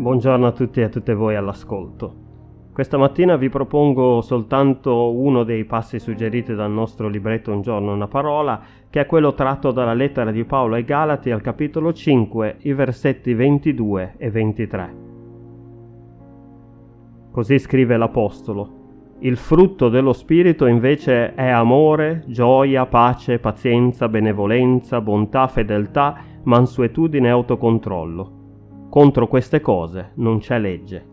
Buongiorno a tutti e a tutte voi all'ascolto. Questa mattina vi propongo soltanto uno dei passi suggeriti dal nostro libretto Un giorno una parola, che è quello tratto dalla lettera di Paolo ai Galati al capitolo 5, i versetti 22 e 23. Così scrive l'Apostolo. Il frutto dello Spirito invece è amore, gioia, pace, pazienza, benevolenza, bontà, fedeltà, mansuetudine e autocontrollo. Contro queste cose non c'è legge.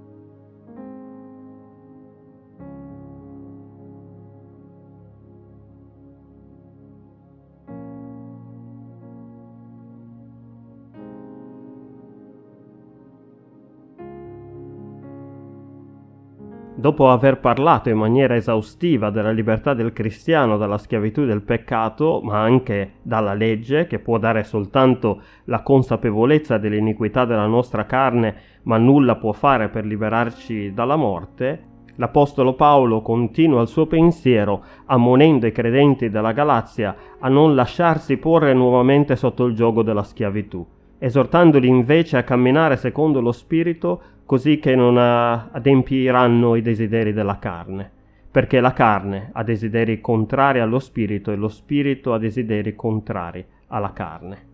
Dopo aver parlato in maniera esaustiva della libertà del cristiano dalla schiavitù del peccato, ma anche dalla legge, che può dare soltanto la consapevolezza dell'iniquità della nostra carne, ma nulla può fare per liberarci dalla morte, l'Apostolo Paolo continua il suo pensiero ammonendo i credenti della Galazia a non lasciarsi porre nuovamente sotto il gioco della schiavitù, esortandoli invece a camminare secondo lo Spirito così che non adempiranno i desideri della carne, perché la carne ha desideri contrari allo spirito e lo spirito ha desideri contrari alla carne.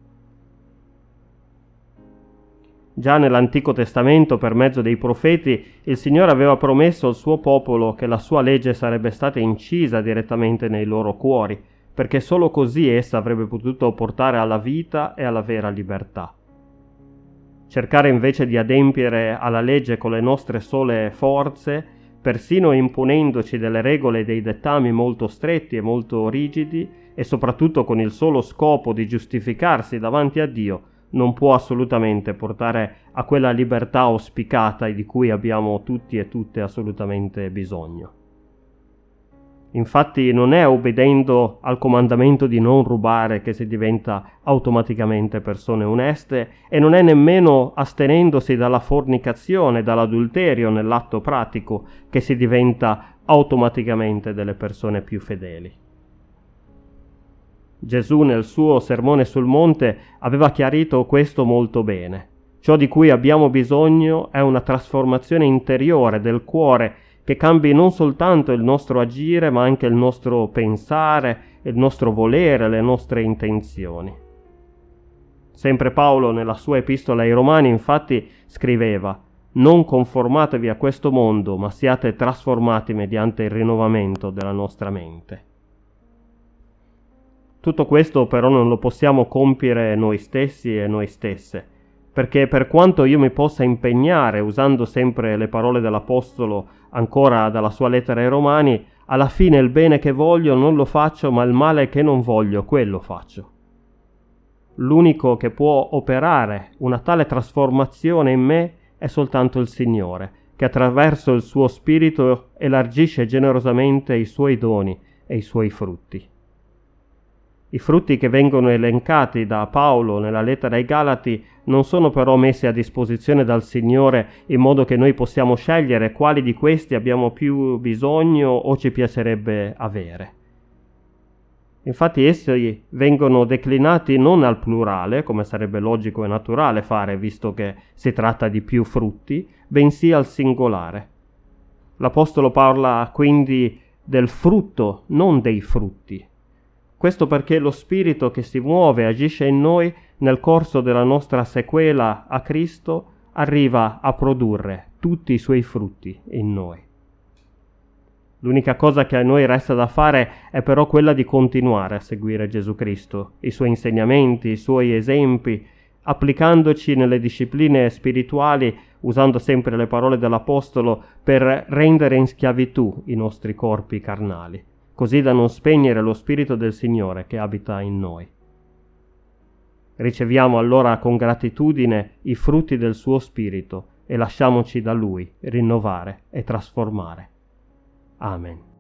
Già nell'Antico Testamento, per mezzo dei profeti, il Signore aveva promesso al suo popolo che la sua legge sarebbe stata incisa direttamente nei loro cuori, perché solo così essa avrebbe potuto portare alla vita e alla vera libertà. Cercare invece di adempiere alla legge con le nostre sole forze, persino imponendoci delle regole e dei dettami molto stretti e molto rigidi, e soprattutto con il solo scopo di giustificarsi davanti a Dio, non può assolutamente portare a quella libertà auspicata e di cui abbiamo tutti e tutte assolutamente bisogno. Infatti non è obbedendo al comandamento di non rubare che si diventa automaticamente persone oneste e non è nemmeno astenendosi dalla fornicazione, dall'adulterio nell'atto pratico che si diventa automaticamente delle persone più fedeli. Gesù nel suo sermone sul monte aveva chiarito questo molto bene. Ciò di cui abbiamo bisogno è una trasformazione interiore del cuore che cambi non soltanto il nostro agire, ma anche il nostro pensare, il nostro volere, le nostre intenzioni. Sempre Paolo nella sua epistola ai Romani infatti scriveva non conformatevi a questo mondo, ma siate trasformati mediante il rinnovamento della nostra mente. Tutto questo però non lo possiamo compiere noi stessi e noi stesse, perché per quanto io mi possa impegnare, usando sempre le parole dell'Apostolo ancora dalla sua lettera ai Romani, alla fine il bene che voglio non lo faccio, ma il male che non voglio, quello faccio. L'unico che può operare una tale trasformazione in me è soltanto il Signore, che attraverso il suo Spirito elargisce generosamente i suoi doni e i suoi frutti. I frutti che vengono elencati da Paolo nella lettera ai Galati non sono però messi a disposizione dal Signore in modo che noi possiamo scegliere quali di questi abbiamo più bisogno o ci piacerebbe avere. Infatti essi vengono declinati non al plurale, come sarebbe logico e naturale fare visto che si tratta di più frutti, bensì al singolare. L'Apostolo parla quindi del frutto, non dei frutti. Questo perché lo Spirito che si muove e agisce in noi nel corso della nostra sequela a Cristo arriva a produrre tutti i suoi frutti in noi. L'unica cosa che a noi resta da fare è però quella di continuare a seguire Gesù Cristo, i suoi insegnamenti, i suoi esempi, applicandoci nelle discipline spirituali, usando sempre le parole dell'Apostolo, per rendere in schiavitù i nostri corpi carnali così da non spegnere lo Spirito del Signore che abita in noi. Riceviamo allora con gratitudine i frutti del suo Spirito e lasciamoci da Lui rinnovare e trasformare. Amen.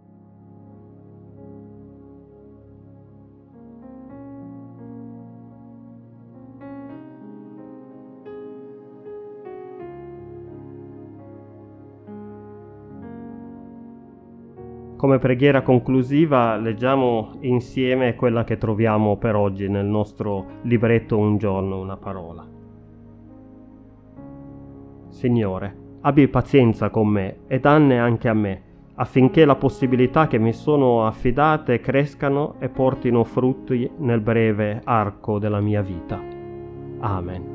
Come preghiera conclusiva leggiamo insieme quella che troviamo per oggi nel nostro libretto Un giorno, una parola. Signore, abbi pazienza con me e danne anche a me, affinché la possibilità che mi sono affidate crescano e portino frutti nel breve arco della mia vita. Amen.